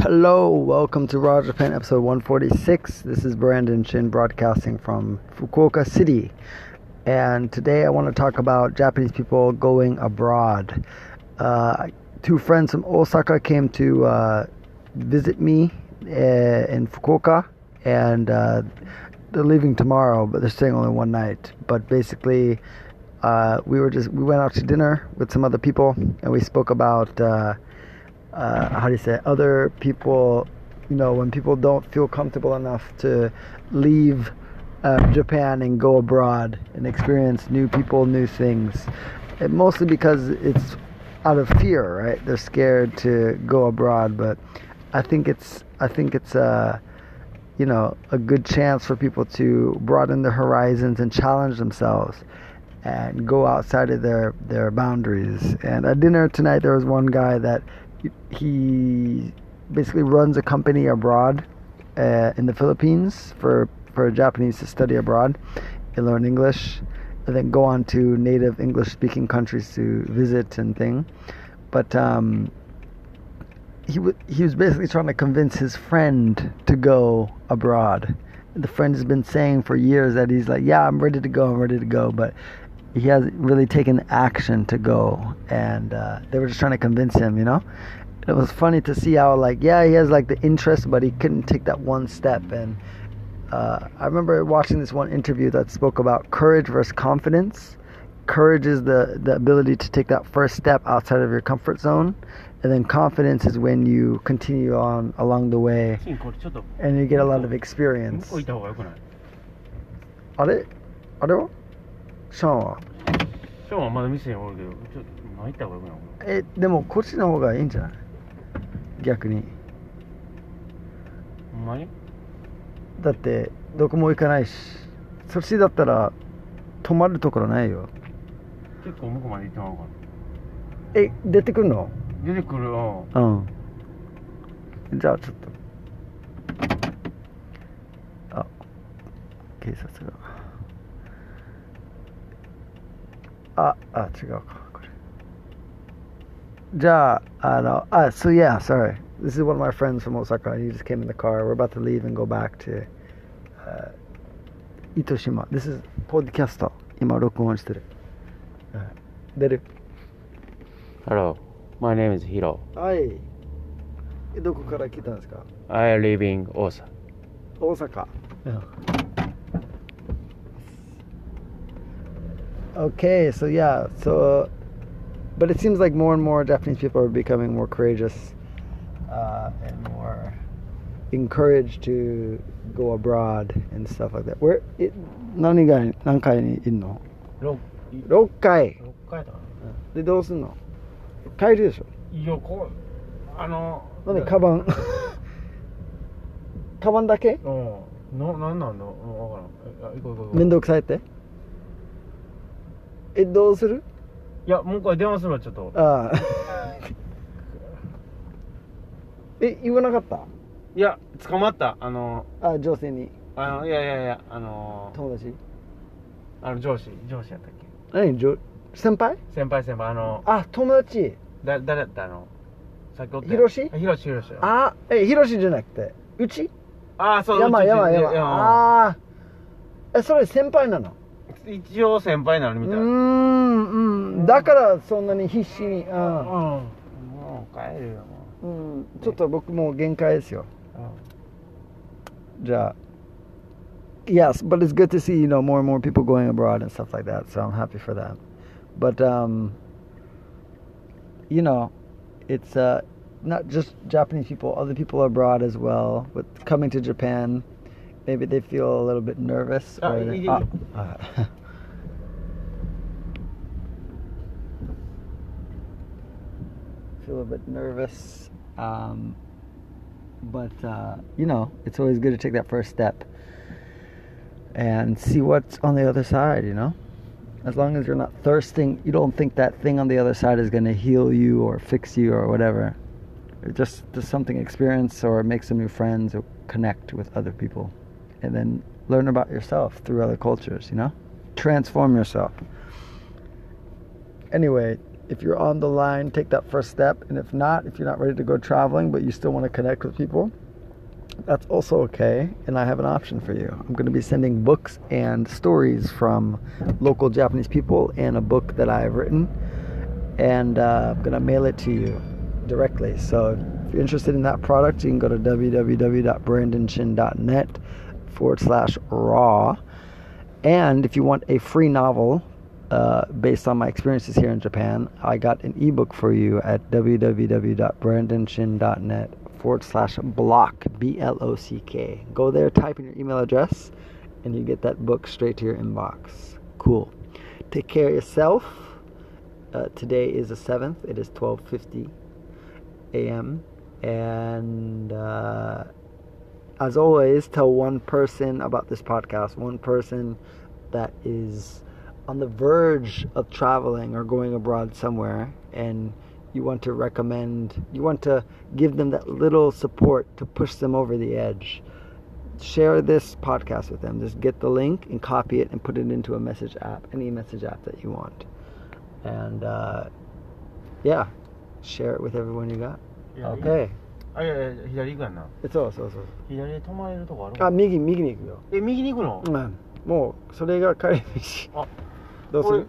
Hello, welcome to Raw Japan episode 146. This is Brandon Shin broadcasting from Fukuoka City. And today I want to talk about Japanese people going abroad. Uh, two friends from Osaka came to uh, visit me uh, in Fukuoka, and uh, they're leaving tomorrow, but they're staying only one night. But basically, uh, we were just we went out to dinner with some other people, and we spoke about uh, how do you say other people you know when people don't feel comfortable enough to leave uh, Japan and go abroad and experience new people new things and mostly because it's out of fear right? They're scared to go abroad but I think it's I think it's uh you know a good chance for people to broaden their horizons and challenge themselves and go outside of their their boundaries. And at dinner tonight there was one guy that he basically runs a company abroad uh, in the Philippines for for Japanese to study abroad and learn English, and then go on to native English speaking countries to visit and thing. But um, he w- he was basically trying to convince his friend to go abroad. The friend has been saying for years that he's like, yeah, I'm ready to go, I'm ready to go, but he hasn't really taken action to go and uh, they were just trying to convince him you know it was funny to see how like yeah he has like the interest but he couldn't take that one step and uh, i remember watching this one interview that spoke about courage versus confidence courage is the, the ability to take that first step outside of your comfort zone and then confidence is when you continue on along the way シンこれちょっと and you get a lot of 向 experience こう行った方がよくないあれあれは シャンは今日はまだ店におるけどちょっと前行った方がよくないえでもこっちの方がいいんじゃない？逆に。ほんまに？だってどこも行かないし。そっちだったら泊まるところないよ。結構向こうまで行ってもらおうかえ出てくるの？な出てくるよ。うん。じゃあちょっと。あ警察がああ違うかこれじゃああのあ so yeah sorry this is one of my friends from Osaka he just came in the car we're about to leave and go back to、uh, 糸島 this is podcast 今録音してる、はい出る Hello my name is Hiro はいどこから来たんですか I live in Osa 大阪 Okay, so yeah, so but it seems like more and more Japanese people are becoming more courageous uh, and more encouraged to go abroad and stuff like that. Where it 何が何回にいんの6 ?6 回回だかでどうすんの帰るでしょないやこうあのなんでカバンカバンだけうんななんなんだうんわからんえあ行こう行こう行こう面倒くさいって えどうする？いやもう一回電話するわちょっと。ああ。え言わなかった？いや捕まった。あのあ女性に。あのいやいやいやあの友達？あの上司上司やったっけ？何？女先輩？先輩先輩。あのあ友達。だ誰だった？あのさっきおったひろしあひろしひろしあえヒロシじゃなくて。うち？ああそう山山山。ああえそれ先輩なの？一応先輩になるみたいうーんうんだからそんなに必死にうん、うんもう帰るよもうん、ちょっと僕もう限界ですようじゃあ Yes, but it's good to see, you know, more and more people going abroad and stuff like that. So I'm happy for that. But um you know, it's uh not just Japanese people, other people abroad as well. With coming to Japan, maybe they feel a little bit nervous. Ah, or y- a bit nervous. Um, but uh, you know, it's always good to take that first step and see what's on the other side. You know, as long as you're not thirsting, you don't think that thing on the other side is going to heal you or fix you or whatever. It just just something experience or make some new friends or connect with other people, and then learn about yourself through other cultures. You know, transform yourself. Anyway, if you're on the line, take that first step. And if not, if you're not ready to go traveling, but you still want to connect with people, that's also okay. And I have an option for you. I'm going to be sending books and stories from local Japanese people and a book that I've written. And uh, I'm going to mail it to you directly. So if you're interested in that product, you can go to www.brandonshin.net forward slash raw. And if you want a free novel uh, based on my experiences here in Japan, I got an ebook for you at www.brandonshin.net forward slash block, B L O C K. Go there, type in your email address, and you get that book straight to your inbox. Cool. Take care of yourself. Uh, today is the 7th. It is 12:50 a.m. And uh, as always, tell one person about this podcast. One person that is on the verge of traveling or going abroad somewhere, and you want to recommend, you want to give them that little support to push them over the edge. Share this podcast with them. Just get the link and copy it and put it into a message app, any message app that you want. And uh, yeah, share it with everyone you got. いや Okay. あいやいや左行くやんなそうそうそう。左で止まれるとこあるあ、右、右に行くよ。え右に行くのうん。もう、それが帰り道。あ Nasıl? O